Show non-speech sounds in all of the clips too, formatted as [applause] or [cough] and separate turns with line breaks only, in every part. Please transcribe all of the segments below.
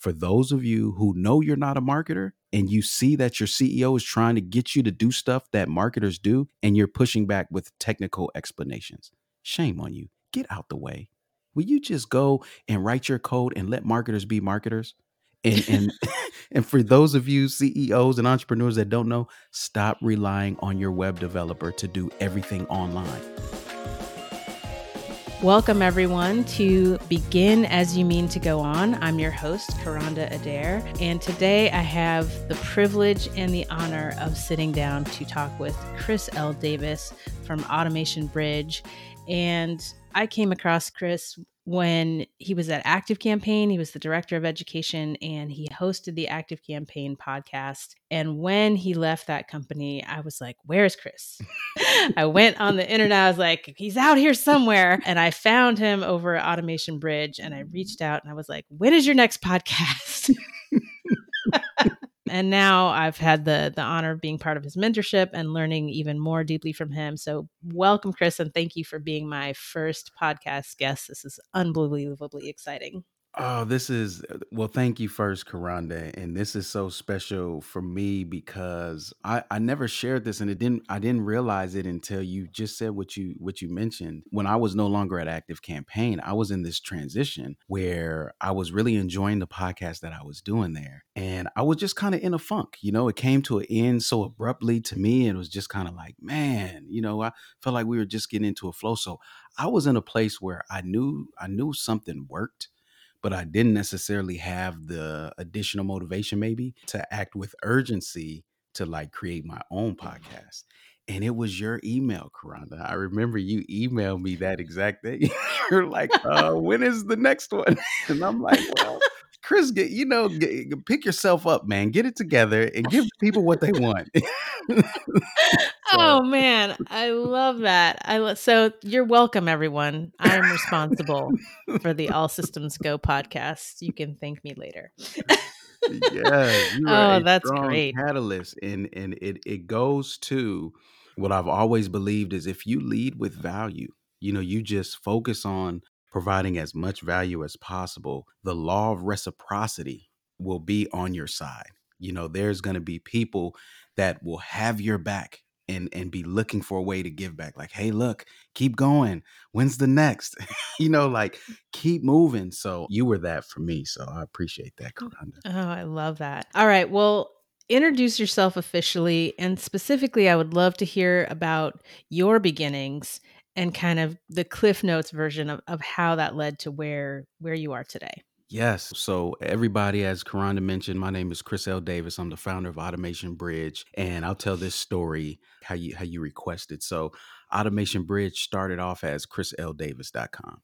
for those of you who know you're not a marketer and you see that your CEO is trying to get you to do stuff that marketers do and you're pushing back with technical explanations, shame on you. Get out the way. Will you just go and write your code and let marketers be marketers? And and [laughs] [laughs] and for those of you CEOs and entrepreneurs that don't know, stop relying on your web developer to do everything online.
Welcome, everyone, to Begin As You Mean to Go On. I'm your host, Karanda Adair, and today I have the privilege and the honor of sitting down to talk with Chris L. Davis from Automation Bridge. And I came across Chris when he was at Active Campaign. He was the director of education and he hosted the Active Campaign podcast. And when he left that company, I was like, Where's Chris? [laughs] I went on the internet. I was like, He's out here somewhere. And I found him over at Automation Bridge and I reached out and I was like, When is your next podcast? [laughs] and now I've had the the honor of being part of his mentorship and learning even more deeply from him. So welcome, Chris, and thank you for being my first podcast guest. This is unbelievably exciting.
Oh, this is uh, well, thank you first, Karanda. And this is so special for me because I, I never shared this and it didn't I didn't realize it until you just said what you what you mentioned. When I was no longer at Active Campaign, I was in this transition where I was really enjoying the podcast that I was doing there. And I was just kind of in a funk. You know, it came to an end so abruptly to me. And it was just kind of like, man, you know, I felt like we were just getting into a flow. So I was in a place where I knew I knew something worked but I didn't necessarily have the additional motivation maybe to act with urgency to like create my own podcast. And it was your email, Karanda. I remember you emailed me that exact day. [laughs] You're like, uh, when is the next one? [laughs] And I'm like, well, Chris, get you know, get, pick yourself up, man. Get it together and give people what they want. [laughs]
so. Oh man, I love that. I lo- so you're welcome, everyone. I am responsible for the All Systems Go podcast. You can thank me later.
yeah, [laughs] oh, that's great catalyst, and and it it goes to what I've always believed is if you lead with value, you know, you just focus on providing as much value as possible, the law of reciprocity will be on your side. You know, there's going to be people that will have your back and and be looking for a way to give back like hey look keep going when's the next [laughs] you know like keep moving so you were that for me so i appreciate that oh, Karanda.
oh i love that all right well introduce yourself officially and specifically i would love to hear about your beginnings and kind of the cliff notes version of, of how that led to where where you are today
Yes. So, everybody, as Karanda mentioned, my name is Chris L. Davis. I'm the founder of Automation Bridge, and I'll tell this story how you how you requested. So, Automation Bridge started off as chrisldavis.com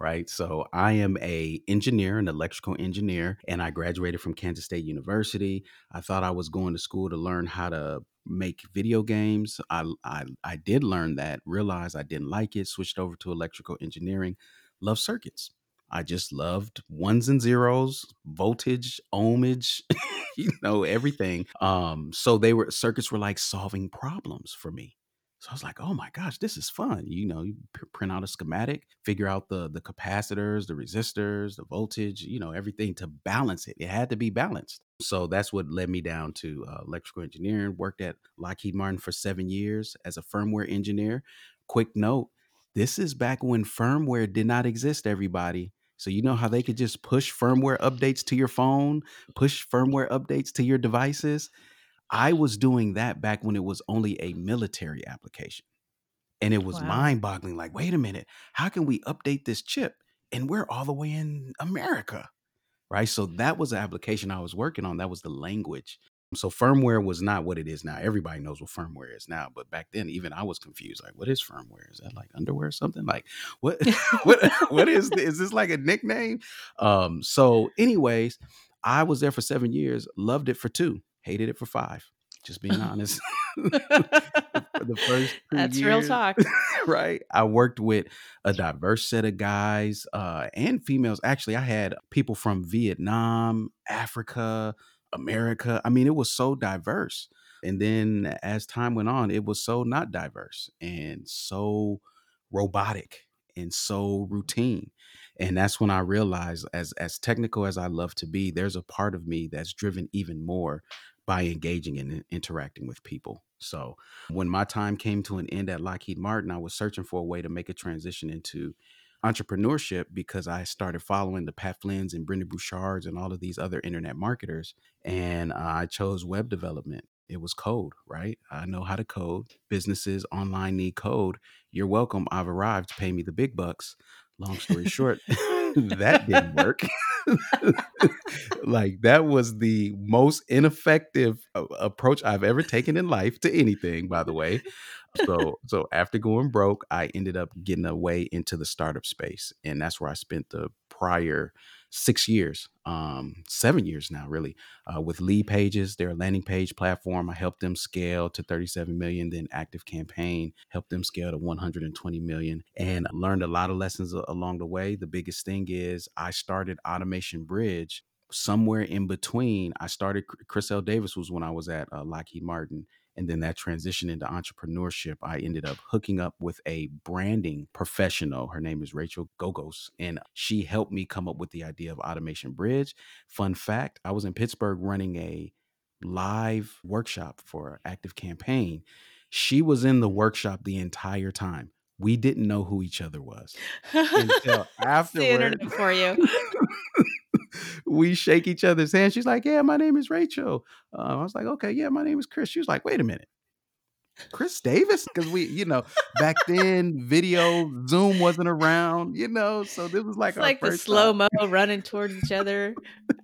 right? So I am a engineer, an electrical engineer, and I graduated from Kansas State University. I thought I was going to school to learn how to make video games. I I, I did learn that, realized I didn't like it, switched over to electrical engineering, love circuits. I just loved ones and zeros, voltage, ohmage, [laughs] you know, everything. Um, so they were circuits were like solving problems for me. So I was like, oh my gosh, this is fun. You know, you p- print out a schematic, figure out the the capacitors, the resistors, the voltage, you know, everything to balance it. It had to be balanced. So that's what led me down to uh, electrical engineering. Worked at Lockheed Martin for seven years as a firmware engineer. Quick note: this is back when firmware did not exist. Everybody. So you know how they could just push firmware updates to your phone, push firmware updates to your devices I was doing that back when it was only a military application. And it was wow. mind boggling like, wait a minute, how can we update this chip? And we're all the way in America. Right. So that was the application I was working on. That was the language. So firmware was not what it is now. Everybody knows what firmware is now, but back then, even I was confused. Like, what is firmware? Is that like underwear or something? Like, what, [laughs] what, [laughs] what is is this like a nickname? Um. So, anyways, I was there for seven years. Loved it for two hated it for five. Just being [laughs] honest. [laughs]
the first That's years, real talk. [laughs]
right. I worked with a diverse set of guys uh, and females. Actually, I had people from Vietnam, Africa, America. I mean, it was so diverse. And then as time went on, it was so not diverse and so robotic and so routine. And that's when I realized as as technical as I love to be, there's a part of me that's driven even more by engaging and interacting with people. So when my time came to an end at Lockheed Martin, I was searching for a way to make a transition into entrepreneurship because I started following the Pat Flynn's and Brendon Burchards and all of these other internet marketers. And uh, I chose web development. It was code, right? I know how to code. Businesses online need code. You're welcome. I've arrived. Pay me the big bucks. Long story short, [laughs] that didn't work. [laughs] like that was the most ineffective uh, approach I've ever taken in life to anything, by the way. So so after going broke, I ended up getting away into the startup space and that's where I spent the prior six years, um, seven years now, really, uh, with Lead Pages, their landing page platform. I helped them scale to 37 million, then Active Campaign helped them scale to 120 million, and learned a lot of lessons along the way. The biggest thing is I started Automation Bridge somewhere in between. I started Chris L. Davis was when I was at uh, Lockheed Martin and then that transition into entrepreneurship, I ended up hooking up with a branding professional. Her name is Rachel Gogos, and she helped me come up with the idea of Automation Bridge. Fun fact I was in Pittsburgh running a live workshop for Active Campaign. She was in the workshop the entire time. We didn't know who each other was [laughs] until afterward.
for you. [laughs]
we shake each other's hands. She's like, "Yeah, my name is Rachel." Uh, I was like, "Okay, yeah, my name is Chris." She was like, "Wait a minute, Chris Davis?" Because we, you know, back then video Zoom wasn't around, you know, so this was like
it's like the slow mo running towards each other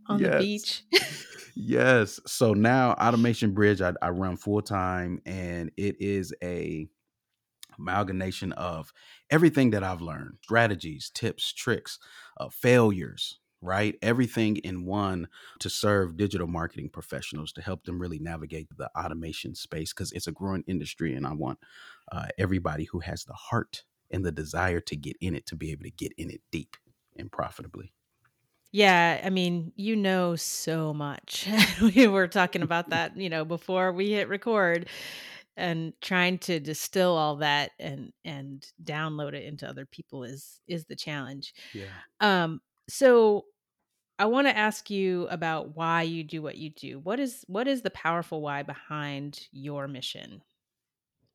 on yes. the beach.
yes. So now Automation Bridge, I, I run full time, and it is a amalgamation of everything that I've learned strategies, tips, tricks, uh, failures, right? Everything in one to serve digital marketing professionals to help them really navigate the automation space because it's a growing industry. And I want uh, everybody who has the heart and the desire to get in it to be able to get in it deep and profitably.
Yeah, I mean, you know so much. [laughs] we were talking about [laughs] that, you know, before we hit record and trying to distill all that and and download it into other people is is the challenge.
Yeah.
Um so I want to ask you about why you do what you do. What is what is the powerful why behind your mission?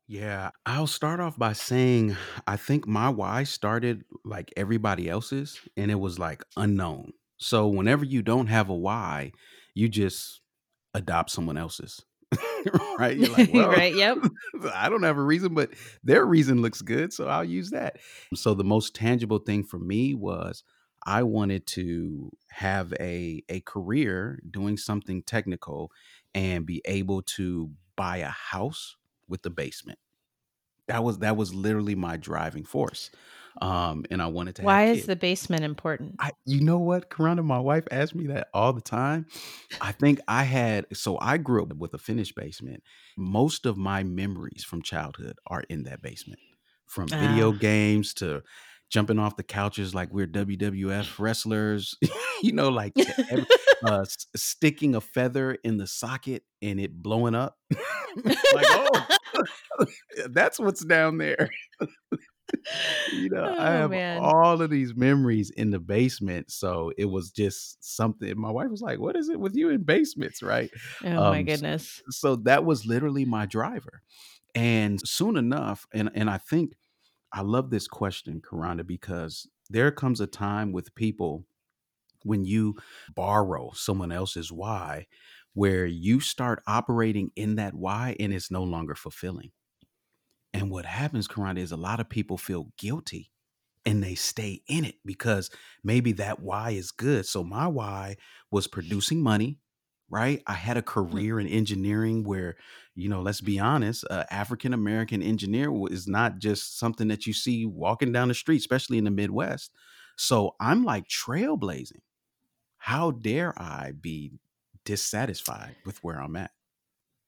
Yeah, I'll start off by saying I think my why started like everybody else's and it was like unknown. So whenever you don't have a why, you just adopt someone else's. [laughs] right? You're like, [laughs] well,
right, yep. [laughs]
I don't have a reason, but their reason looks good, so I'll use that. So the most tangible thing for me was I wanted to have a a career doing something technical and be able to buy a house with the basement. That was that was literally my driving force. Um, and I wanted to.
Why is the basement important?
I, you know what, Karanda, my wife asks me that all the time. I think I had so I grew up with a finished basement. Most of my memories from childhood are in that basement, from video ah. games to jumping off the couches like we're WWF [laughs] wrestlers, [laughs] you know, like [laughs] uh, sticking a feather in the socket and it blowing up. like, oh, that's what's down there. you know, oh, I have man. all of these memories in the basement. So it was just something. My wife was like, What is it with you in basements? Right.
Oh, um, my goodness.
So, so that was literally my driver. And soon enough, and, and I think I love this question, Karanda, because there comes a time with people when you borrow someone else's why, where you start operating in that why and it's no longer fulfilling. And what happens, Karanda, is a lot of people feel guilty and they stay in it because maybe that why is good. So my why was producing money right? I had a career in engineering where, you know, let's be honest, uh, African American engineer is not just something that you see walking down the street, especially in the Midwest. So I'm like trailblazing. How dare I be dissatisfied with where I'm at?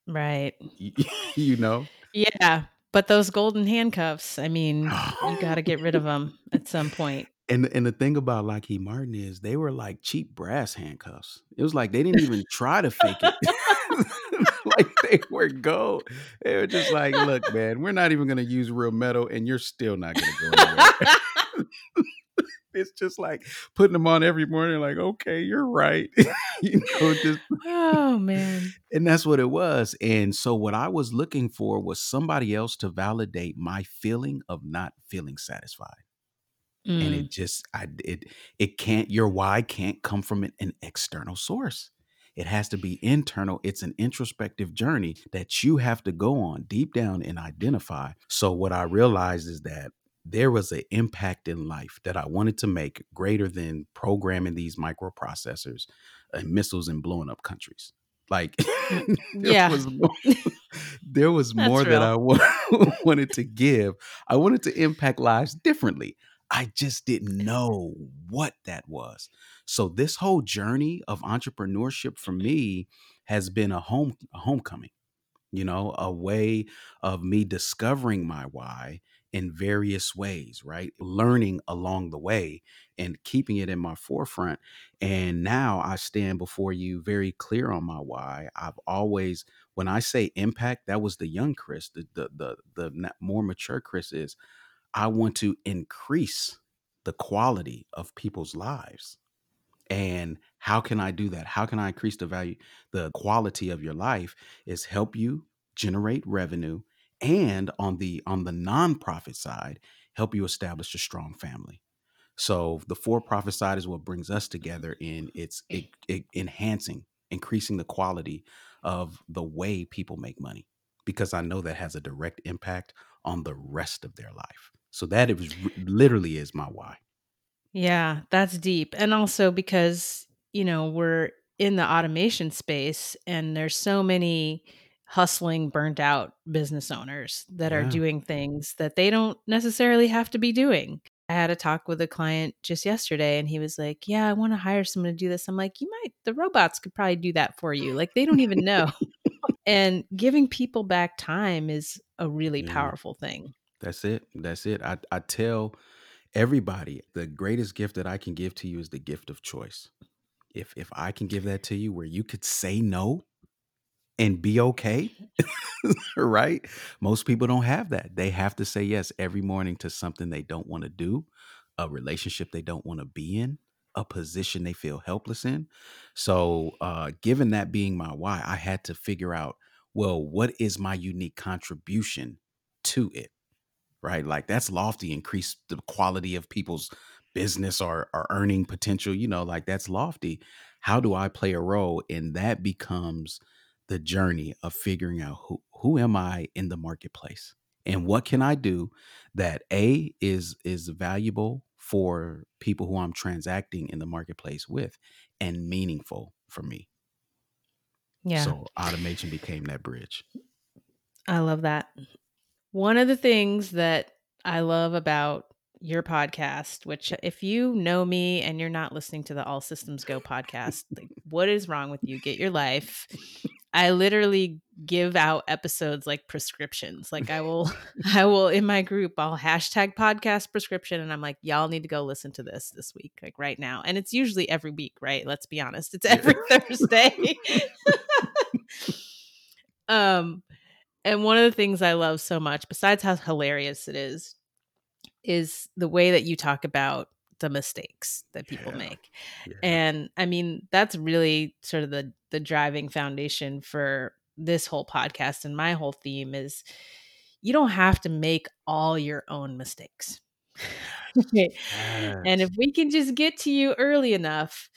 Right. [laughs]
you know?
Yeah. But those golden handcuffs, I mean, you got to get rid of [laughs] them at some point.
And and the thing about Lockheed Martin is they were like cheap brass handcuffs. It was like they didn't even try to fake it. [laughs] like they were gold. They were just like, look, man, we're not even gonna use real metal, and you're still not gonna go anywhere. [laughs] it's just like putting them on every morning, like, okay, you're right. [laughs] you know, just
oh man.
And that's what it was. And so what I was looking for was somebody else to validate my feeling of not feeling satisfied. Mm. And it just I it it can't your why can't come from an, an external source. It has to be internal. It's an introspective journey that you have to go on deep down and identify. So, what I realized is that there was an impact in life that I wanted to make greater than programming these microprocessors and missiles and blowing up countries. Like, [laughs] there
yeah,
was [laughs] more, there was more that I [laughs] wanted to give. I wanted to impact lives differently. I just didn't know what that was. So this whole journey of entrepreneurship for me has been a home a homecoming, you know, a way of me discovering my why in various ways, right? Learning along the way and keeping it in my forefront. And now I stand before you very clear on my why. I've always when I say impact, that was the young Chris, the the the, the more mature Chris is I want to increase the quality of people's lives. And how can I do that? How can I increase the value, the quality of your life is help you generate revenue and on the on the nonprofit side, help you establish a strong family. So the for-profit side is what brings us together in it's it, it enhancing, increasing the quality of the way people make money because I know that has a direct impact on the rest of their life. So that it was literally is my why.
Yeah, that's deep. And also because, you know, we're in the automation space and there's so many hustling burnt out business owners that yeah. are doing things that they don't necessarily have to be doing. I had a talk with a client just yesterday and he was like, "Yeah, I want to hire someone to do this." I'm like, "You might the robots could probably do that for you. Like they don't even know." [laughs] and giving people back time is a really yeah. powerful thing.
That's it. That's it. I, I tell everybody the greatest gift that I can give to you is the gift of choice. If if I can give that to you where you could say no and be okay, [laughs] [laughs] right? Most people don't have that. They have to say yes every morning to something they don't want to do, a relationship they don't want to be in, a position they feel helpless in. So, uh, given that being my why, I had to figure out well, what is my unique contribution to it? Right? Like that's lofty, increase the quality of people's business or, or earning potential, you know, like that's lofty. How do I play a role? And that becomes the journey of figuring out who, who am I in the marketplace? And what can I do that A is is valuable for people who I'm transacting in the marketplace with and meaningful for me.
Yeah.
So automation became that bridge.
I love that. One of the things that I love about your podcast, which if you know me and you're not listening to the All Systems Go podcast, [laughs] like what is wrong with you? Get your life. I literally give out episodes like prescriptions. Like I will [laughs] [laughs] I will in my group, I'll hashtag podcast prescription and I'm like, y'all need to go listen to this this week, like right now. And it's usually every week, right? Let's be honest. It's every Thursday. um and one of the things I love so much, besides how hilarious it is, is the way that you talk about the mistakes that people yeah. make. Yeah. And I mean, that's really sort of the the driving foundation for this whole podcast and my whole theme is you don't have to make all your own mistakes. [laughs] yes. And if we can just get to you early enough,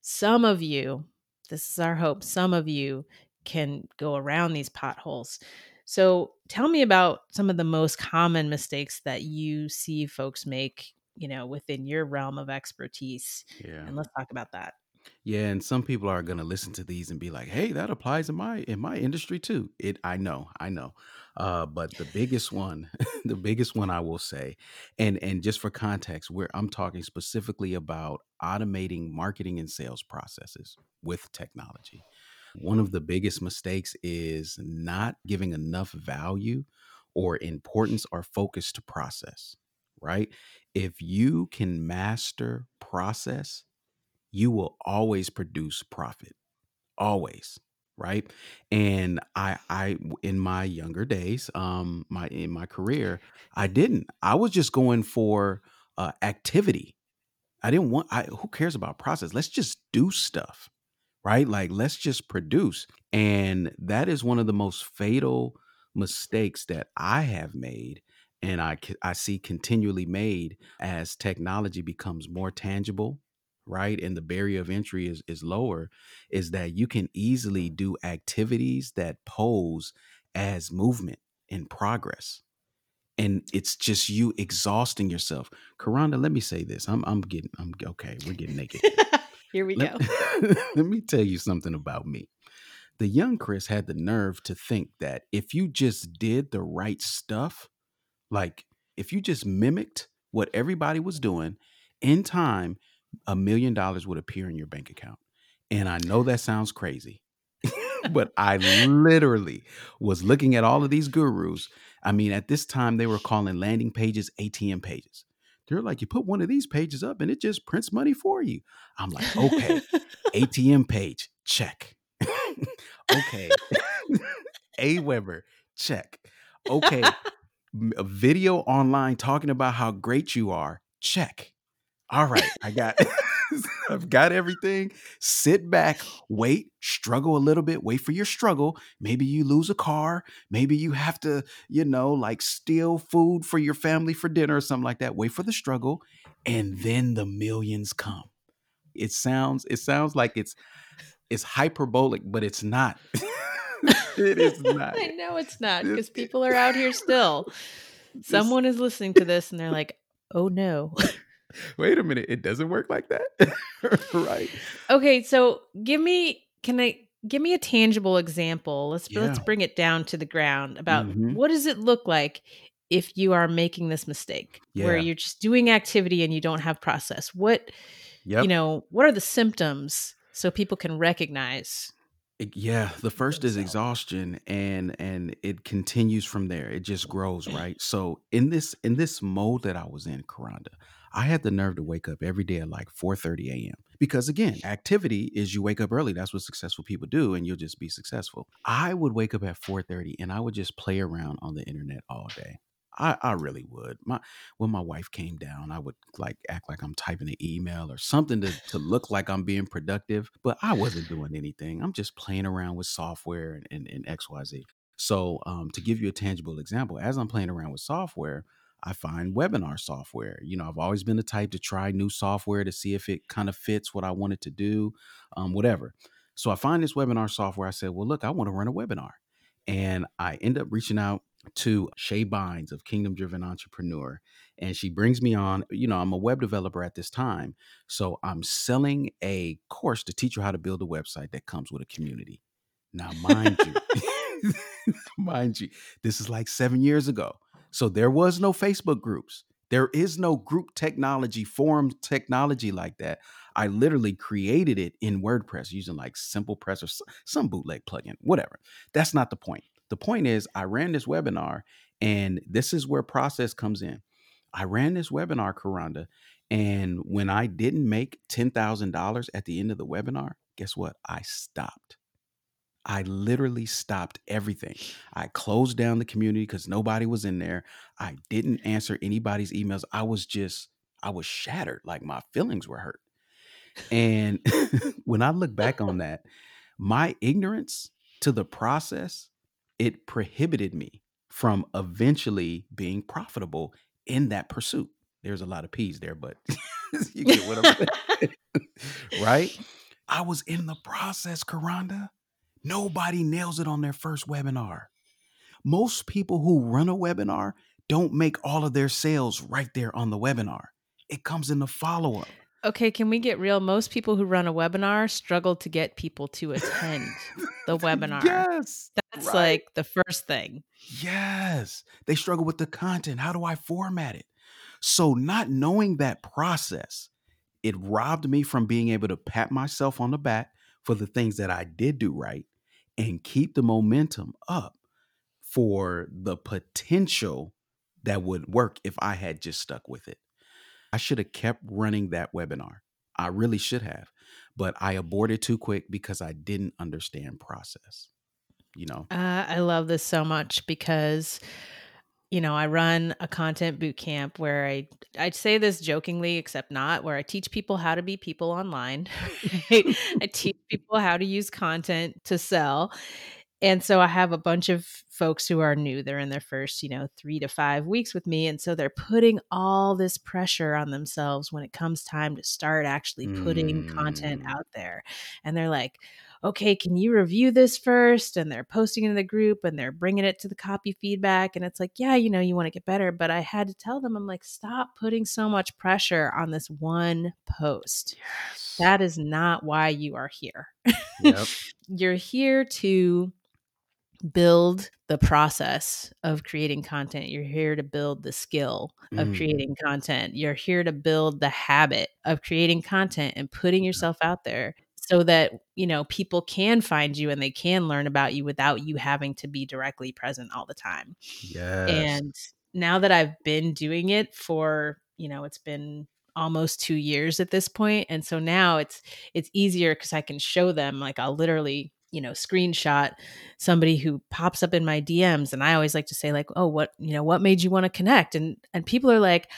some of you, this is our hope, some of you can go around these potholes. So tell me about some of the most common mistakes that you see folks make, you know, within your realm of expertise.
Yeah.
And let's talk about that.
Yeah, and some people are going to listen to these and be like, "Hey, that applies in my in my industry too." It I know, I know. Uh, but the biggest one, [laughs] the biggest one I will say, and and just for context, where I'm talking specifically about automating marketing and sales processes with technology. One of the biggest mistakes is not giving enough value or importance or focus to process, right? If you can master process, you will always produce profit. Always right and i i in my younger days um my in my career i didn't i was just going for uh activity I didn't want I who cares about process? Let's just do stuff. Right? Like let's just produce. And that is one of the most fatal mistakes that I have made and I I see continually made as technology becomes more tangible, right? And the barrier of entry is is lower is that you can easily do activities that pose as movement and progress and it's just you exhausting yourself. Karanda, let me say this. I'm I'm getting I'm okay. We're getting naked. [laughs]
Here we
let,
go. [laughs]
let me tell you something about me. The young Chris had the nerve to think that if you just did the right stuff, like if you just mimicked what everybody was doing, in time, a million dollars would appear in your bank account. And I know that sounds crazy, [laughs] but I literally was looking at all of these gurus. I mean, at this time, they were calling landing pages ATM pages. They're like, you put one of these pages up and it just prints money for you. I'm like, okay, [laughs] ATM page, check. [laughs] okay. [laughs] AWeber, check. Okay. A video online talking about how great you are, check. All right, I got [laughs] I've got everything. Sit back, wait, struggle a little bit, wait for your struggle. Maybe you lose a car. Maybe you have to, you know, like steal food for your family for dinner or something like that. Wait for the struggle. And then the millions come. It sounds, it sounds like it's it's hyperbolic, but it's not. [laughs] it is [laughs] not.
I know it's not because people are out here still. Someone is listening to this and they're like, oh no. [laughs]
Wait a minute, it doesn't work like that. [laughs] right.
Okay, so give me can I give me a tangible example? Let's
Yeah.
let's bring it down to the ground about
Mhm.
what does it look like if you are making this mistake where you're just doing activity and you don't have process. What
Yep.
you know, what are the symptoms so people can recognize?
Yeah the first is exhaustion and and it continues from there it just grows right so in this in this mode that i was in Karanda, i had the nerve to wake up every day at like 4 a.m because again activity is you wake up early that's what successful people do and you'll just be successful i would wake up at 4.30 and i would just play around on the internet all day I, I really would. My when my wife came down, I would like act like I'm typing an email or something to, to look like I'm being productive, but I wasn't doing anything. I'm just playing around with software and, and, and XYZ. So um, to give you a tangible example, as I'm playing around with software, I find webinar software. You know, I've always been the type to try new software to see if it kind of fits what I wanted to do, um, whatever. So I find this webinar software. I said, well, look, I want to run a webinar. And I end up reaching out to Shae Bynes of Kingdom Driven Entrepreneur. And she brings me on. You know, I'm a web developer at this time. So I'm selling a course to teach you how to build a website that comes with a community. Now, mind you, [laughs] mind you, this is like seven years ago. So there was no Facebook groups. There is no group technology, forum technology like that. I literally created it in WordPress using like Simple Press or some bootleg plugin, whatever. That's not the point. The point is, I ran this webinar, and this is where process comes in. I ran this webinar, Karanda, and when I didn't make $10,000 at the end of the webinar, guess what? I stopped. I literally stopped everything. I closed down the community because nobody was in there. I didn't answer anybody's emails. I was just, I was shattered. Like my feelings were hurt. And [laughs] when I look back on that, my ignorance to the process, it prohibited me from eventually being profitable in that pursuit. There's a lot of P's there, but [laughs] you get what I'm saying. [laughs] right? I was in the process, Karanda. Nobody nails it on their first webinar. Most people who run a webinar don't make all of their sales right there on the webinar. It comes in the follow up.
Okay, can we get real? Most people who run a webinar struggle to get people to attend the [laughs] webinar.
Yes.
That's
right.
like the first thing.
Yes. They struggle with the content. How do I format it? So, not knowing that process, it robbed me from being able to pat myself on the back for the things that I did do right and keep the momentum up for the potential that would work if I had just stuck with it. I should have kept running that webinar. I really should have, but I aborted too quick because I didn't understand process. You know?
Uh, I love this so much because you know, I run a content boot camp where I I say this jokingly, except not, where I teach people how to be people online. [laughs] I [laughs] teach people how to use content to sell. And so I have a bunch of folks who are new. They're in their first, you know, three to five weeks with me. And so they're putting all this pressure on themselves when it comes time to start actually putting content
Mm,
out there. And they're like, okay, can you review this first? And they're posting it in the group and they're bringing it to the copy feedback. And it's like, yeah, you know, you want to get better. But I had to tell them, I'm like, stop putting so much pressure on this one post.
yes.
That is not why you are here.
Yep. [laughs]
You're here to build the process of creating content. You're here to build the skill of
Mm,
creating content. You're here to build the habit of creating content and putting yourself out there so that, you know, people can find you and they can learn about you without you having to be directly present all the time.
yes.
And now that I've been doing it for, you know, it's been almost 2 years at this point and so now it's it's easier cuz I can show them like I'll literally, you know, screenshot somebody who pops up in my DMs and I always like to say like, "Oh, what, you know, what made you want to connect?" And and people are like,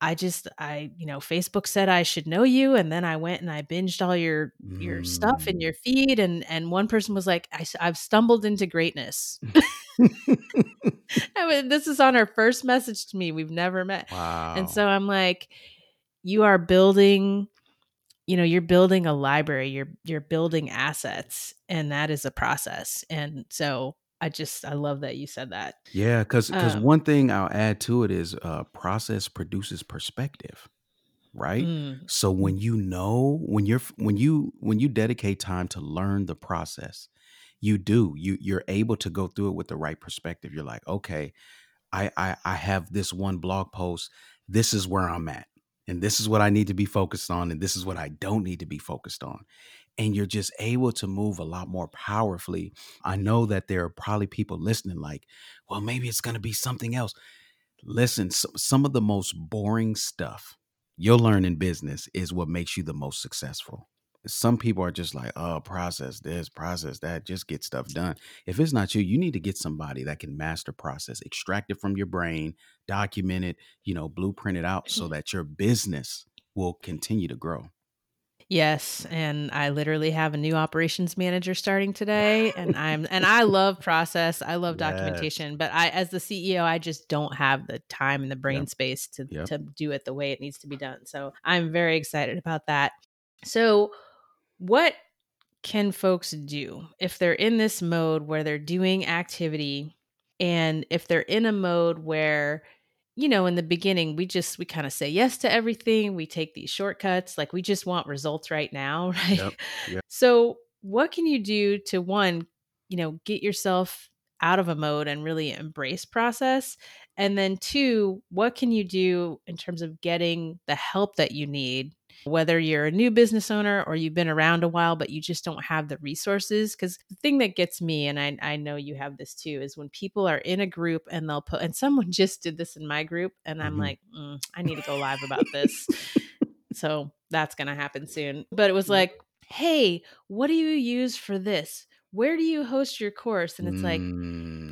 "I just I, you know, Facebook said I should know you and then I went and I binged all your your stuff in
Mm.
your feed and and one person was like, I, have stumbled into greatness." [laughs] [laughs] I mean, this is on her first message to me. We've never met.
Wow.
And so I'm like, you are building, you know, you're building a library, you're you're building assets, and that is a process. And so I just I love that you said that.
Yeah, because because
Um
one thing I'll add to it is uh, process produces perspective, right?
mm,
So
mm,
when you know when you're when you when you dedicate time to learn the process, you do you you're able to go through it with the right perspective. You're like, okay, I I, I have this one blog post. This is where I'm at, and this is what I need to be focused on, and this is what I don't need to be focused on and you're just able to move a lot more powerfully. I know that there are probably people listening like, well, maybe it's going to be something else. Listen, some of the most boring stuff you'll learn in business is what makes you the most successful. Some people are just like, oh, process this, process that, just get stuff done. If it's not you, you need to get somebody that can master process, extract it from your brain, document it, you know, blueprint it out so mm-hmm. that your business will continue to grow.
Yes, and I literally have a new operations manager starting today and I'm and I love process. I love
Yes.
documentation, but I as the CEO, I just don't have the time and the brain
Yep.
space to
Yep.
to do it the way it needs to be done. So, I'm very excited about that. So, what can folks do if they're in this mode where they're doing activity and if they're in a mode where you know in the beginning we just we kind of say yes to everything we take these shortcuts like we just want results right now [laughs] right
Yep. Yep.
so what can you do to one you know get yourself out of a mode and really embrace process and then two what can you do in terms of getting the help that you need whether you're a new business owner or you've been around a while but you just don't have the resources because the thing that gets me and I, I know you have this too is when people are in a group and they'll put and someone [laughs] just did this in my group and i'm
Mhm.
like mm, i need to go live about this [laughs] so that's going to happen soon but it was like hey what do you use for this where do you host your course and it's like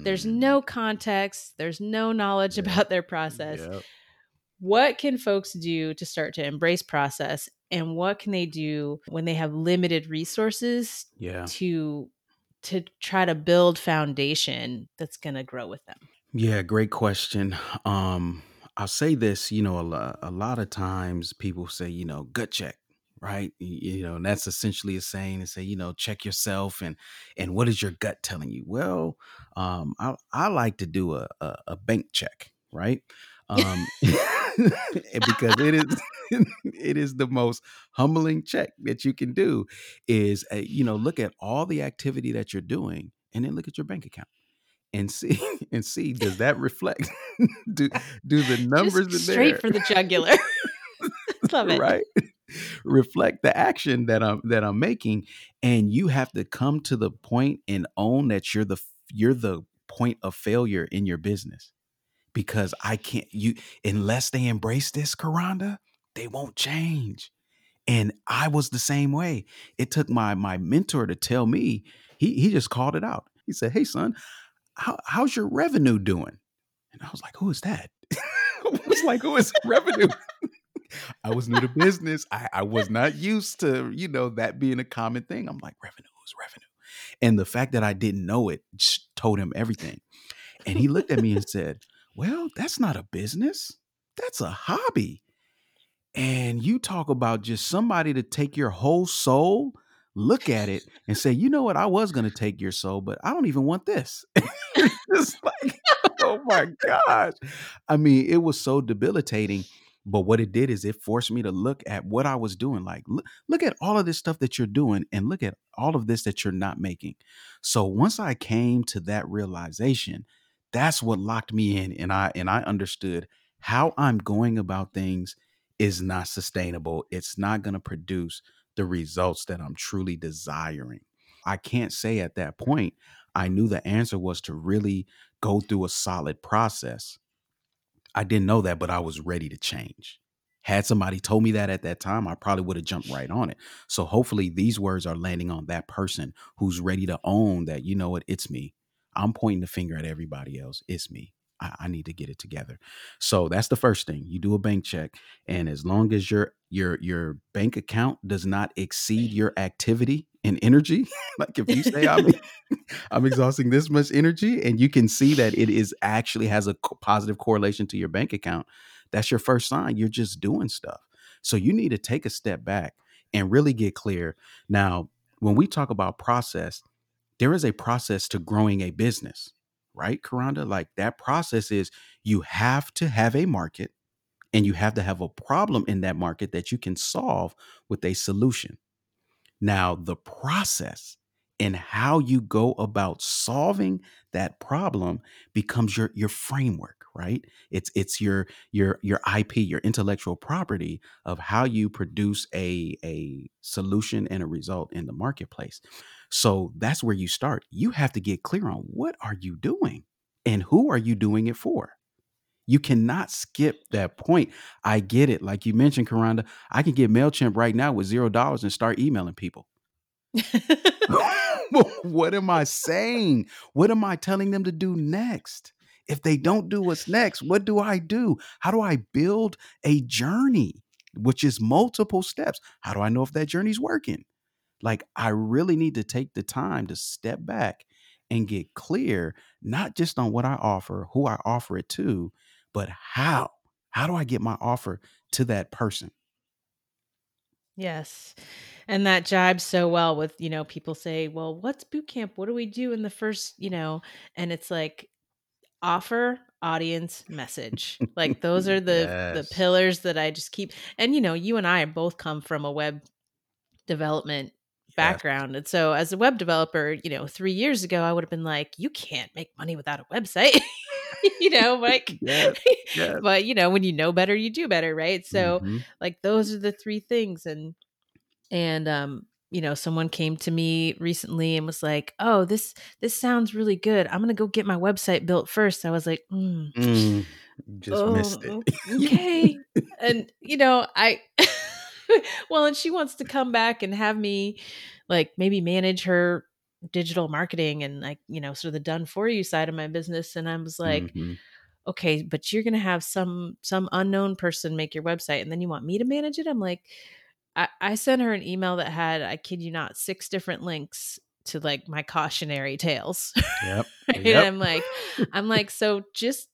there's
Mm.
no context there's no knowledge [laughs]
Yep.
about their process
Yep.
What can folks do to start to embrace process and what can they do when they have limited resources
Yeah.
to to try to build foundation that's going to grow with them
Yeah, great question. Um, I'll say this, you know, a lot, a lot of times people say, you know, gut check, right? You, know, and that's essentially a saying to say, you know, check yourself and and what is your gut telling you? Well, um, I I like to do a a, a bank check, right? Um, [laughs] [laughs] because it is [laughs] it is the most humbling check that you can do. Is uh, you know, look at all the activity that you're doing, and then look at your bank account and see [laughs] and see does that reflect do do the numbers
just straight for the jugular. Love it.
Right? Reflect the action that I'm that I'm making and you have to come to the point and own that you're the you're the point of failure in your business because I can't you unless they embrace this Karanda they won't change and I was the same way it took my my mentor to tell me he he just called it out he said hey son how, how's your revenue doing And I was like, who is that? [laughs] I was like, who is revenue? [laughs] I was new to business. I, I was not used to, you know, that being a common thing. I'm like, revenue is revenue. And the fact that I didn't know it told him everything. And he looked at me and said, Well, that's not a business. That's a hobby. And you talk about just somebody to take your whole soul, look at it [laughs] and say, you know what, I was gonna take your soul, but I don't even want this. [laughs] it's like, oh my gosh. I mean, it was so debilitating. But what it did is it forced me to look at what I was doing. Like, look, look at all of this stuff that you're doing and look at all of this that you're not making. So once I came to that realization, that's what locked me in. And I and I understood how I'm going about things is not sustainable. It's not going to produce the results that I'm truly desiring. I can't say at that point I knew the answer was to really go through a solid process I didn't know that, but I was ready to change. Had somebody told me that at that time, I probably would have jumped right on it. So hopefully these words are landing on that person who's ready to own that, you know what, it's me. I'm pointing the finger at everybody else. It's me. I, I need to get it together. So that's the first thing. You do a bank check. And as long as your your your bank account does not exceed your activity and energy, [laughs] like if you say I'm [laughs] I'm exhausting this much energy and you can see that it is actually has a positive correlation to your bank account, that's your first sign. You're just doing stuff. So you need to take a step back and really get clear. Now, when we talk about process, there is a process to growing a business, right, Karanda? Like that process is you have to have a market and you have to have a problem in that market that you can solve with a solution. Now, the process and how you go about solving that problem becomes your your framework right it's it's your your your ip your intellectual property of how you produce a a solution and a result in the marketplace so that's where you start you have to get clear on what are you doing and who are you doing it for you cannot skip that point. I get it. Like you mentioned, Karanda, I can get MailChimp right now with zero dollars and start emailing people. [laughs] [laughs] what am I saying? What am I telling them to do next? If they don't do what's next, what do I do? How do I build a journey, which is multiple steps? How do I know if that journey's working? Like, I really need to take the time to step back and get clear, not just on what I offer, who I offer it to, but how. How do I get my offer to that person?
Yes. And that jibes so well with, you know, people say, well, what's boot camp? What do we do in the first, you know, and it's like offer, audience, message. Like those are [laughs] the yes. the pillars that I just keep. And you know, you and I both come from a web development background. Yes. And so as a web developer, you know, 3 years ago I would have been like, you can't make money without a website. [laughs] you know, like, [laughs] yes, [laughs] yes. but you know, when you know better, you do better, right? So, mm-hmm. like, those are the three things. And, and, um, you know, someone came to me recently and was like, "Oh, this this sounds really good. I'm gonna go get my website built first. I was like, mm, mm,
"Just oh, missed it."
okay, and you know, I [laughs] well, and she wants to come back and have me like maybe manage her digital marketing and like you know sort of the done for you side of my business and i was like mm-hmm. okay but you're gonna have some some unknown person make your website and then you want me to manage it i'm like i, I sent her an email that had i kid you not six different links to like my cautionary tales
yep, [laughs]
yep. i'm like i'm like so just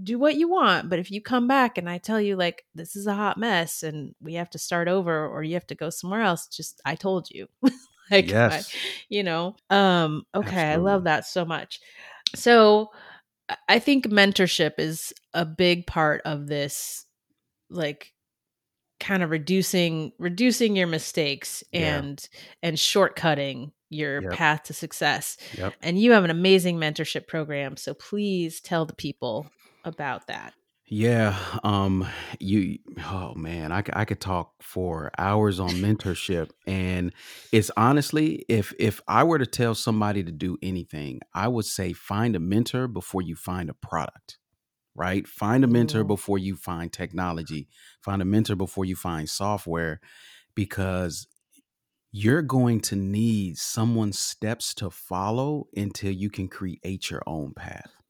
do what you want but if you come back and i tell you like this is a hot mess and we have to start over or you have to go somewhere else just i told you [laughs] like yes. you know um okay Absolutely. i love that so much so i think mentorship is a big part of this like kind of reducing reducing your mistakes and yeah. and shortcutting your yep. path to success yep. and you have an amazing mentorship program so please tell the people about that
yeah, um, you oh man, I I could talk for hours on mentorship and it's honestly if if I were to tell somebody to do anything, I would say find a mentor before you find a product. Right? Find a mentor before you find technology. Find a mentor before you find software because you're going to need someone's steps to follow until you can create your own path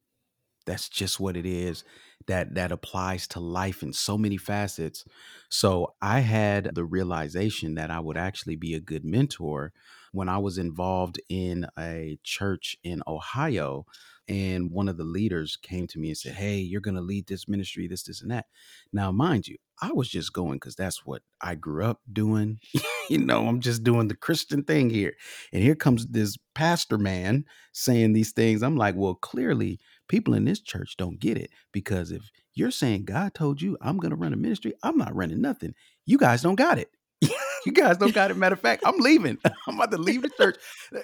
That's just what it is. That that applies to life in so many facets. So I had the realization that I would actually be a good mentor when I was involved in a church in Ohio and one of the leaders came to me and said, "Hey, you're going to lead this ministry, this, this, and that." Now, mind you, I was just going because that's what I grew up doing. [laughs] you know, I'm just doing the Christian thing here, and here comes this pastor man saying these things. I'm like, well, clearly, people in this church don't get it because if you're saying God told you I'm going to run a ministry, I'm not running nothing. You guys don't got it. [laughs] you guys don't got it. Matter of fact, I'm leaving. [laughs] I'm about to leave the church.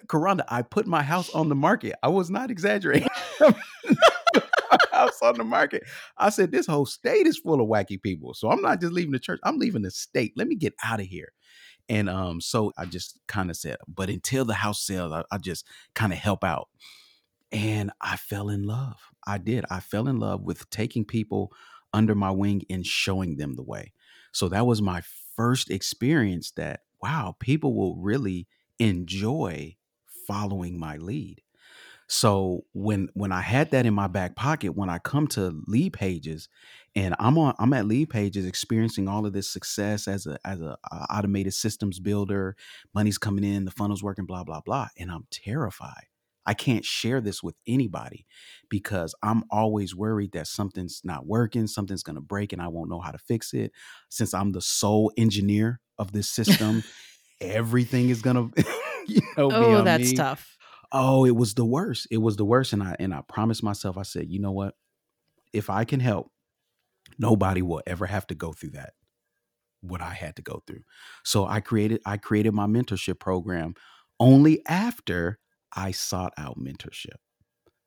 Karanda, I put my house on the market. I was not exaggerating. [laughs] house on the market. I said, this whole state is full of wacky people. So I'm not just leaving the church. I'm leaving the state. Let me get out of here. And um, so I just kind of said, but until the house sells, I, I just kind of help out. And I fell in love. I did. I fell in love with taking people under my wing and showing them the way. So that was my first experience that, wow, people will really enjoy following my lead. So when when I had that in my back pocket, when I come to Lead Pages, and I'm on I'm at Lead Pages experiencing all of this success as a as a, automated systems builder, money's coming in, the funnel's working, blah blah blah, and I'm terrified. I can't share this with anybody because I'm always worried that something's not working, something's going to break, and I won't know how to fix it. Since I'm the sole engineer of this system, [laughs] everything is going [laughs] to, you know,
oh, that's me. tough.
Oh, it was the worst. It was the worst, and I and I promised myself. I said, you know what? If I can help, nobody will ever have to go through that. What I had to go through. So I created I created my mentorship program only after I sought out mentorship.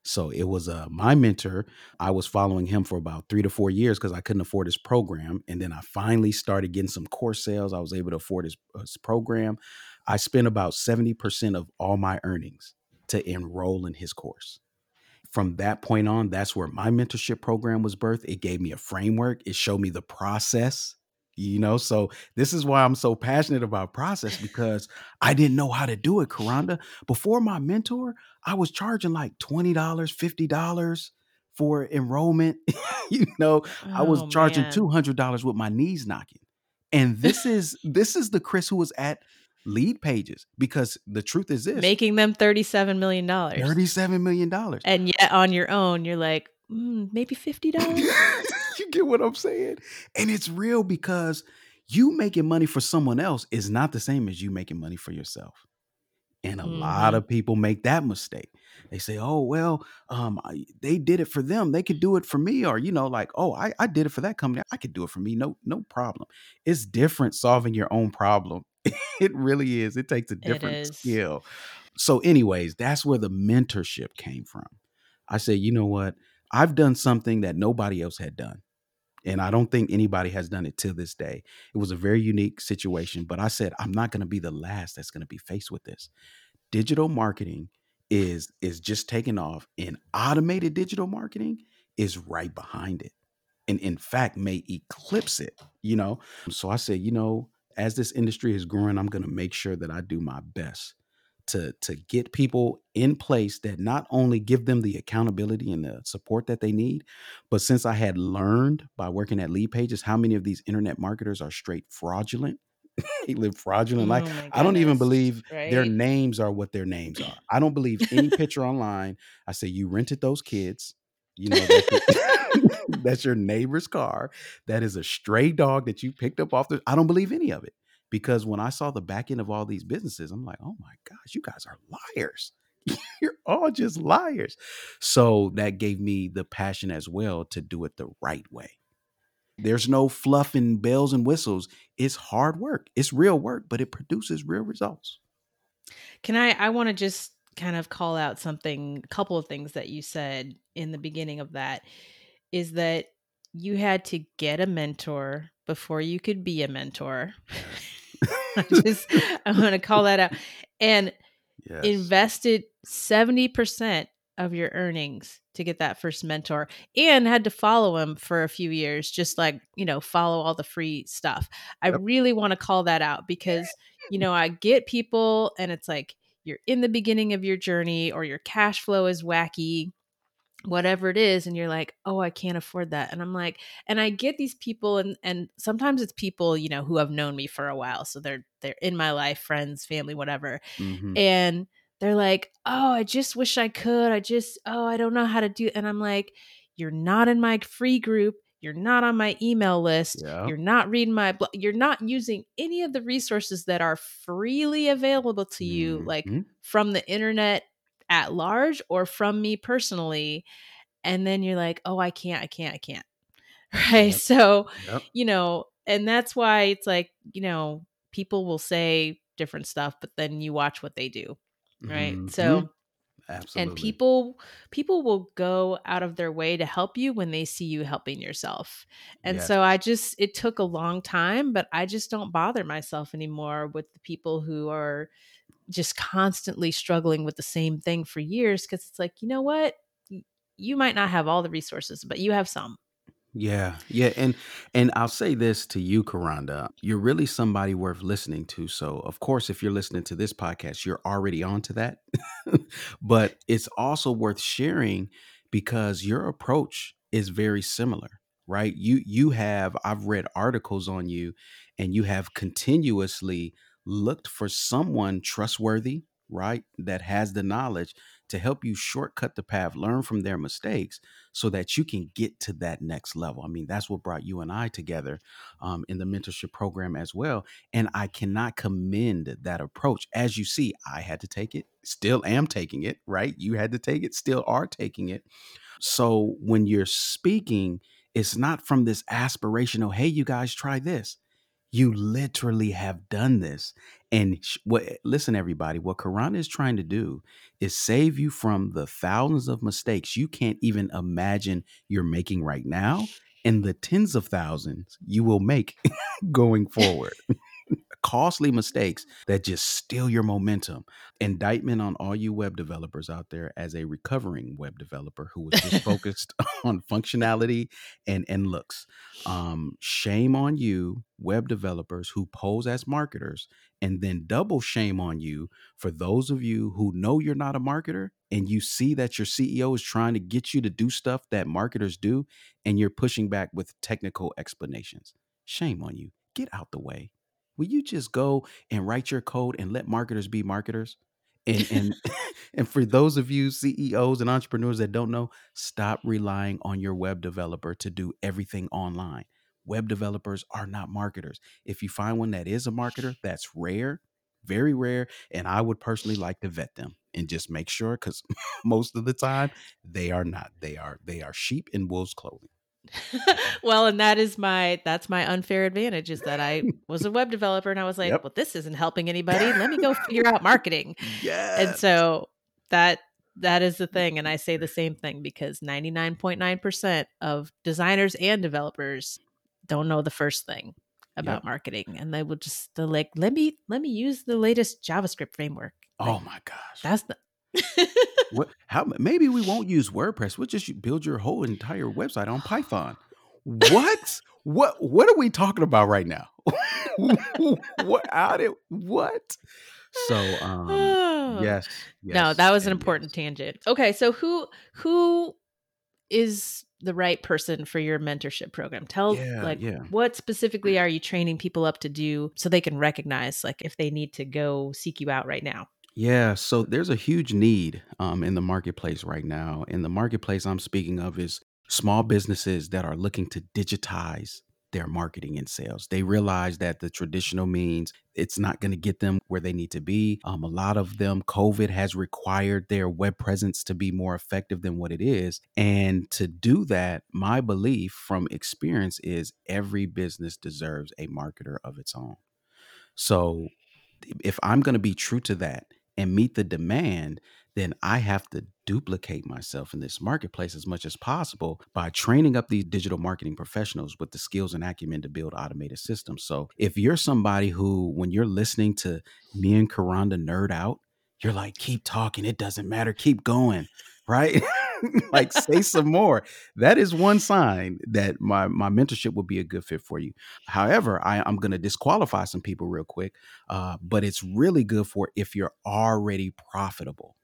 So it was uh, my mentor. I was following him for about three to four years because I couldn't afford his program. And then I finally started getting some course sales. I was able to afford his, his program. I spent about 70% of all my earnings to enroll in his course. From that point on, that's where my mentorship program was birthed. It gave me a framework, it showed me the process you know so this is why i'm so passionate about process because i didn't know how to do it Karanda. Before my mentor i was charging like $20 $50 for enrollment [laughs] you know oh, i was oh, charging man. $200 with my knees knocking. And this is this is the chris who was at Lead Pages because the truth is this
making them 37 million dollars.
37 million dollars.
And yet on your own you're like mm, maybe $50 [laughs]
you get what I'm saying? And it's real because you making money for someone else is not the same as you making money for yourself. And a mm-hmm. lot of people make that mistake. They say, "Oh, well, um, I, they did it for them. They could do it for me." Or you know, like, "Oh, I, I did it for that company. I could do it for me. No, no problem." It's different solving your own problem. [laughs] it really is. It takes a different skill. So, anyways, that's where the mentorship came from. I said, you know what? I've done something that nobody else had done. And I don't think anybody has done it to this day. It was a very unique situation, but I said I'm not going to be the last that's going to be faced with this. Digital marketing is is just taking off and automated digital marketing is right behind it. And in fact may eclipse it, you know. So I said, you know, as this industry is growing, I'm going to make sure that I do my best to to get people in place that not only give them the accountability and the support that they need, but since I had learned by working at Lead Pages how many of these internet marketers are straight fraudulent. [laughs] they live fraudulent oh life. I don't even believe right? their names are what their names are. I don't believe any picture online. I say you rented those kids. You know, that's your [laughs] neighbor's car. That is a stray dog that you picked up off the. I don't believe any of it because when I saw the back end of all these businesses, I'm like, oh my gosh, you guys are liars. [laughs] You're all just liars. So that gave me the passion as well to do it the right way. There's no fluff and bells and whistles. It's hard work. It's real work, but it produces real results.
Can I I want to just kind of call out something, a couple of things that you said in the beginning of that is that you had to get a mentor before you could be a mentor. [laughs] I [laughs] just I want to call that out. And yes. invested 70% of your earnings to get that first mentor and had to follow him for a few years just like you know follow all the free stuff i yep. really want to call that out because you know i get people and it's like you're in the beginning of your journey or your cash flow is wacky whatever it is and you're like oh i can't afford that and i'm like and i get these people and and sometimes it's people you know who have known me for a while so they're they're in my life friends family whatever
Mhm.
and they're like oh i just wish i could i just oh i don't know how to do and i'm like you're not in my free group you're not on my email list
Yep.
you're not reading my blog you're not using any of the resources that are freely available to you like
Mhm.
from the internet at large or from me personally and then you're like oh i can't i can't i can't [laughs] right
Yep.
so
Yep.
you know and that's why it's like you know people will say different stuff but then you watch what they do right
Mhm.
so
Absolutely.
and people people will go out of their way to help you when they see you helping yourself and
Yes.
so i just it took a long time but i just don't bother myself anymore with the people who are just constantly struggling with the same thing for years because it's like you know what you might not have all the resources but you have some
Yeah, yeah, and and I'll say this to you, Karanda. You're really somebody worth listening to. So, of course, if you're listening to this podcast, you're already on to that. [laughs] but it's also worth sharing because your approach is very similar, right? You you have I've read articles on you and you have continuously looked for someone trustworthy, right? That has the knowledge to help you shortcut the path, learn from their mistakes so that you can get to that next level. I mean, that's what brought you and I together um, in the mentorship program as well. And I cannot commend that approach. As you see, I had to take it, still am taking it, right? You had to take it, still are taking it. So when you're speaking, it's not from this aspirational, hey, you guys try this. You literally have done this. And sh- what eh, listen, everybody, what Karanda is trying to do is save you from the thousands of mistakes you can't even imagine you're making right now and the tens of thousands you will make [laughs] going forward. Costly mistakes that just steal your momentum. Indictment on all you web developers out there as a recovering web developer who was just [laughs] focused [laughs] on functionality and, and looks. Um, shame on you, web developers who pose as marketers, and then double shame on you for those of you who know you're not a marketer and you see that your CEO is trying to get you to do stuff that marketers do and you're pushing back with technical explanations. Shame on you. Get out the way. Will you just go and write your code and let marketers be marketers? And and [laughs] [laughs] and for those of you CEOs and entrepreneurs that don't know, stop relying on your web developer to do everything online. Web developers are not marketers. If you find one that is a marketer, that's rare, very rare, and I would personally like to vet them and just make sure cuz [laughs] most of the time they are not. They are they are sheep in wolves clothing. [laughs]
well and that is my that's my unfair advantage is that i was a web developer and i was like
Yep.
well this isn't helping anybody let me go figure out marketing
Yes.
and so that that is the thing and i say the same thing because 99.9% of designers and developers don't know the first thing about
Yep.
marketing and they will just they're like let me let me use the latest javascript framework
Oh my gosh.
that's the
What? How? Maybe we won't use WordPress. We'll just build your whole entire website on Python. What? [laughs] what? What are we talking about right now? [laughs] what? How did? What? So, um,
Oh.
yes,
no that was an important
yes.
tangent okay so who who is the right person for your mentorship program tell
Yeah,
like
yeah.
what specifically [clears throat] are you training people up to do so they can recognize like if they need to go seek you out right now
Yeah, so there's a huge need um, in the marketplace right now. And the marketplace I'm speaking of is small businesses that are looking to digitize their marketing and sales. They realize that the traditional means it's not going to get them where they need to be. Um, a lot of them, COVID has required their web presence to be more effective than what it is. And to do that, my belief from experience is every business deserves a marketer of its own. So if I'm going to be true to that and meet the demand, then I have to duplicate myself in this marketplace as much as possible by training up these digital marketing professionals with the skills and acumen to build automated systems. So if you're somebody who, when you're listening to me and Karanda nerd out, you're like, keep talking. It doesn't matter. Keep going. Right? [laughs] [laughs] like say some more. That is one sign that my my mentorship will be a good fit for you. However, I, I'm going to disqualify some people real quick uh, but it's really good for if you're already profitable.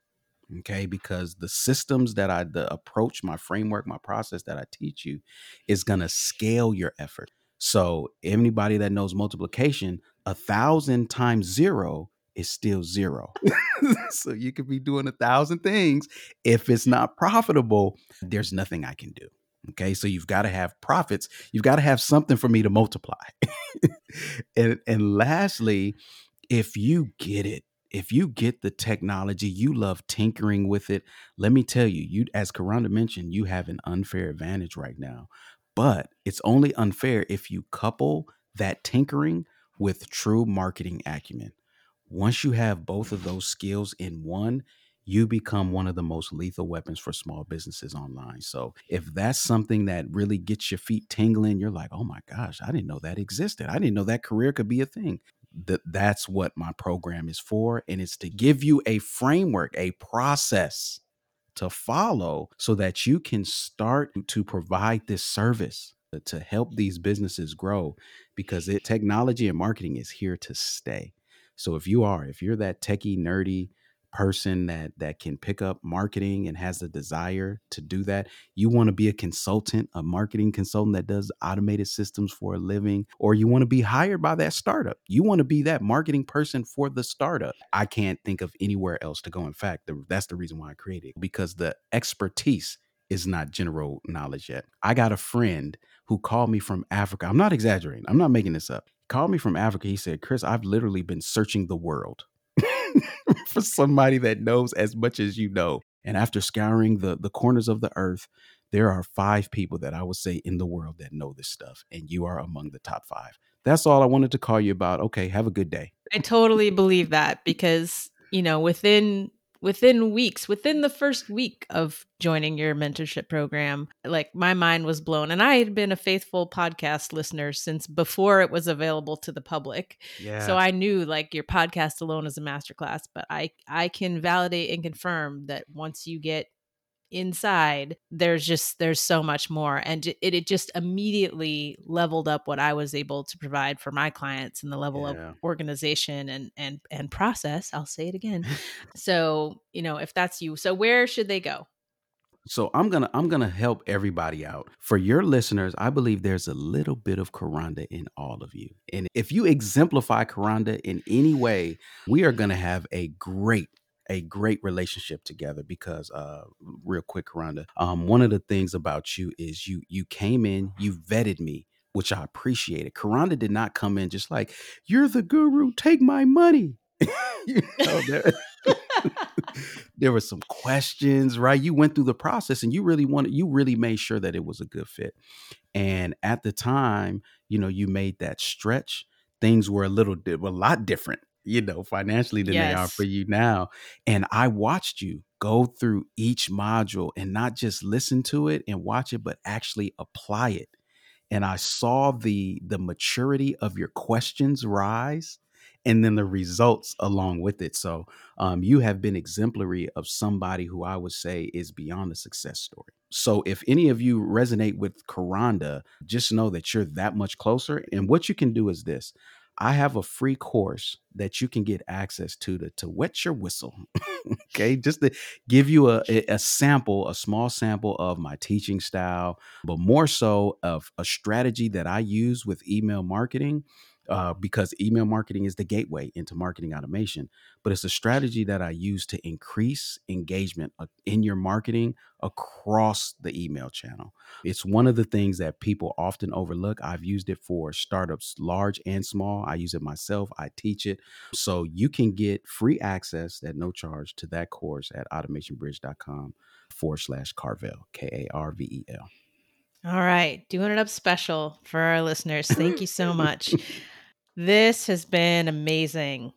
Okay, because the systems that I the approach, my framework, my process that I teach you is gonna scale your effort. So anybody that knows multiplication, a thousand times zero is still zero. [laughs] so you could be doing a thousand things. If it's not profitable, there's nothing I can do. Okay. So you've got to have profits. You've got to have something for me to multiply. [laughs] and and lastly, if you get it, if you get the technology, you love tinkering with it. Let me tell you, you as Karanda mentioned, you have an unfair advantage right now. But it's only unfair if you couple that tinkering with true marketing acumen. Once you have both of those skills in one, you become one of the most lethal weapons for small businesses online. So if that's something that really gets your feet tingling, you're like, oh my gosh, I didn't know that existed. I didn't know that career could be a thing. That that's what my program is for. And it's to give you a framework, a process to follow so that you can start to provide this service to help these businesses grow because it, technology and marketing is here to stay. So if you are, if you're that techie, nerdy, person that that can pick up marketing and has the desire to do that you want to be a consultant a marketing consultant that does automated systems for a living or you want to be hired by that startup. You want to be that marketing person for the startup. I can't think of anywhere else to go. In fact the, that's the reason why i created because the expertise is not general knowledge yet. I got a friend who called me from africa. I'm not exaggerating. I'm not making this up called me from africa he said chris i've literally been searching the world [laughs] for somebody that knows as much as you know. And after scouring the the corners of the earth, there are five people that I would say in the world that know this stuff, and you are among the top five. That's all I wanted to call you about. Okay, have a good day.
I totally believe that because you know within within weeks, within the first week of joining your mentorship program, like my mind was blown. And I had been a faithful podcast listener since before it was available to the public. Yeah. So I knew like your podcast alone is a masterclass, but I I can validate and confirm that once you get inside there's just there's so much more and it, it just immediately leveled up what i was able to provide for my clients and the level yeah. of organization and and and process i'll say it again [laughs] so you know if that's you so where should they go
so I'm gonna I'm gonna help everybody out. For your listeners, I believe there's a little bit of Karanda in all of you. And if you exemplify Karanda in any way, we are gonna have a great a great relationship together because uh real quick Karanda, um one of the things about you is you you came in, you vetted me, which I appreciated. Karanda did not come in just like, you're the guru, take my money. [laughs] you know, there, [laughs] there were some questions, right? You went through the process and you really wanted, you really made sure that it was a good fit. And at the time, you know, you made that stretch. Things were a little, a lot different you know, financially than yes. they are for you now. And I watched you go through each module and not just listen to it and watch it, but actually apply it. And I saw the the maturity of your questions rise and then the results along with it. So um, you have been exemplary of somebody who I would say is beyond a success story. So if any of you resonate with Karanda, just know that you're that much closer. And what you can do is this. I have a free course that you can get access to to, to wet your whistle. [laughs] okay, just to give you a, a sample, a small sample of my teaching style, but more so of a strategy that I use with email marketing uh, because email marketing is the gateway into marketing automation. But it's a strategy that I use to increase engagement uh, in your marketing across the email channel. It's one of the things that people often overlook. I've used it for startups, large and small. I use it myself, I teach it. So you can get free access at no charge to that course at automationbridge.com forward slash Carvel, K A R V E L.
All right, doing it up special for our listeners. Thank you so [laughs] much. This has been amazing.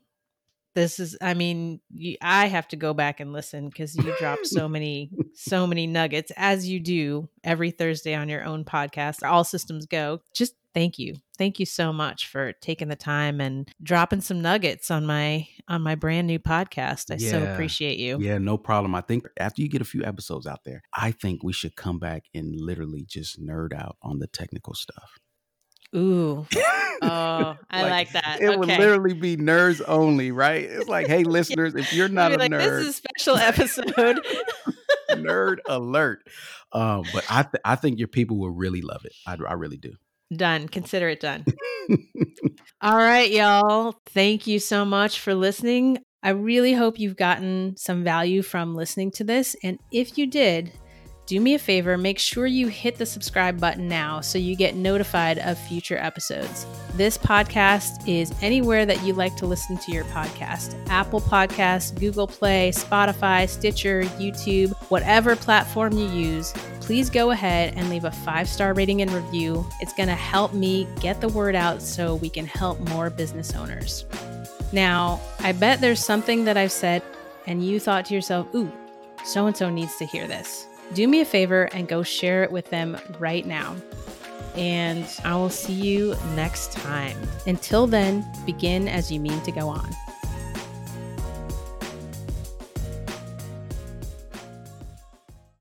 This is, I mean, you, I have to go back and listen because you dropped [laughs] so many, so many nuggets as you do every Thursday on your own podcast. All systems go. Just thank you, thank you so much for taking the time and dropping some nuggets on my on my brand new podcast. I yeah. so appreciate you.
Yeah, no problem. I think after you get a few episodes out there, I think we should come back and literally just nerd out on the technical stuff.
Ooh. Oh, [laughs] I like, like that.
It okay. would literally be nerds only, right? It's like, hey, [laughs] listeners, if you're not a like, nerd,
this is a special episode. [laughs]
nerd alert. Um, but I, th- I think your people will really love it. I, I really do.
Done. Consider it done. All right, y'all. Thank you so much for listening. I really hope you've gotten some value from listening to this. And if you did, do me a favor, make sure you hit the subscribe button now so you get notified of future episodes. This podcast is anywhere that you like to listen to your podcast Apple Podcasts, Google Play, Spotify, Stitcher, YouTube, whatever platform you use. Please go ahead and leave a five star rating and review. It's going to help me get the word out so we can help more business owners. Now, I bet there's something that I've said and you thought to yourself, ooh, so and so needs to hear this do me a favor and go share it with them right now. And I will see you next time. Until then, begin as you mean to go on.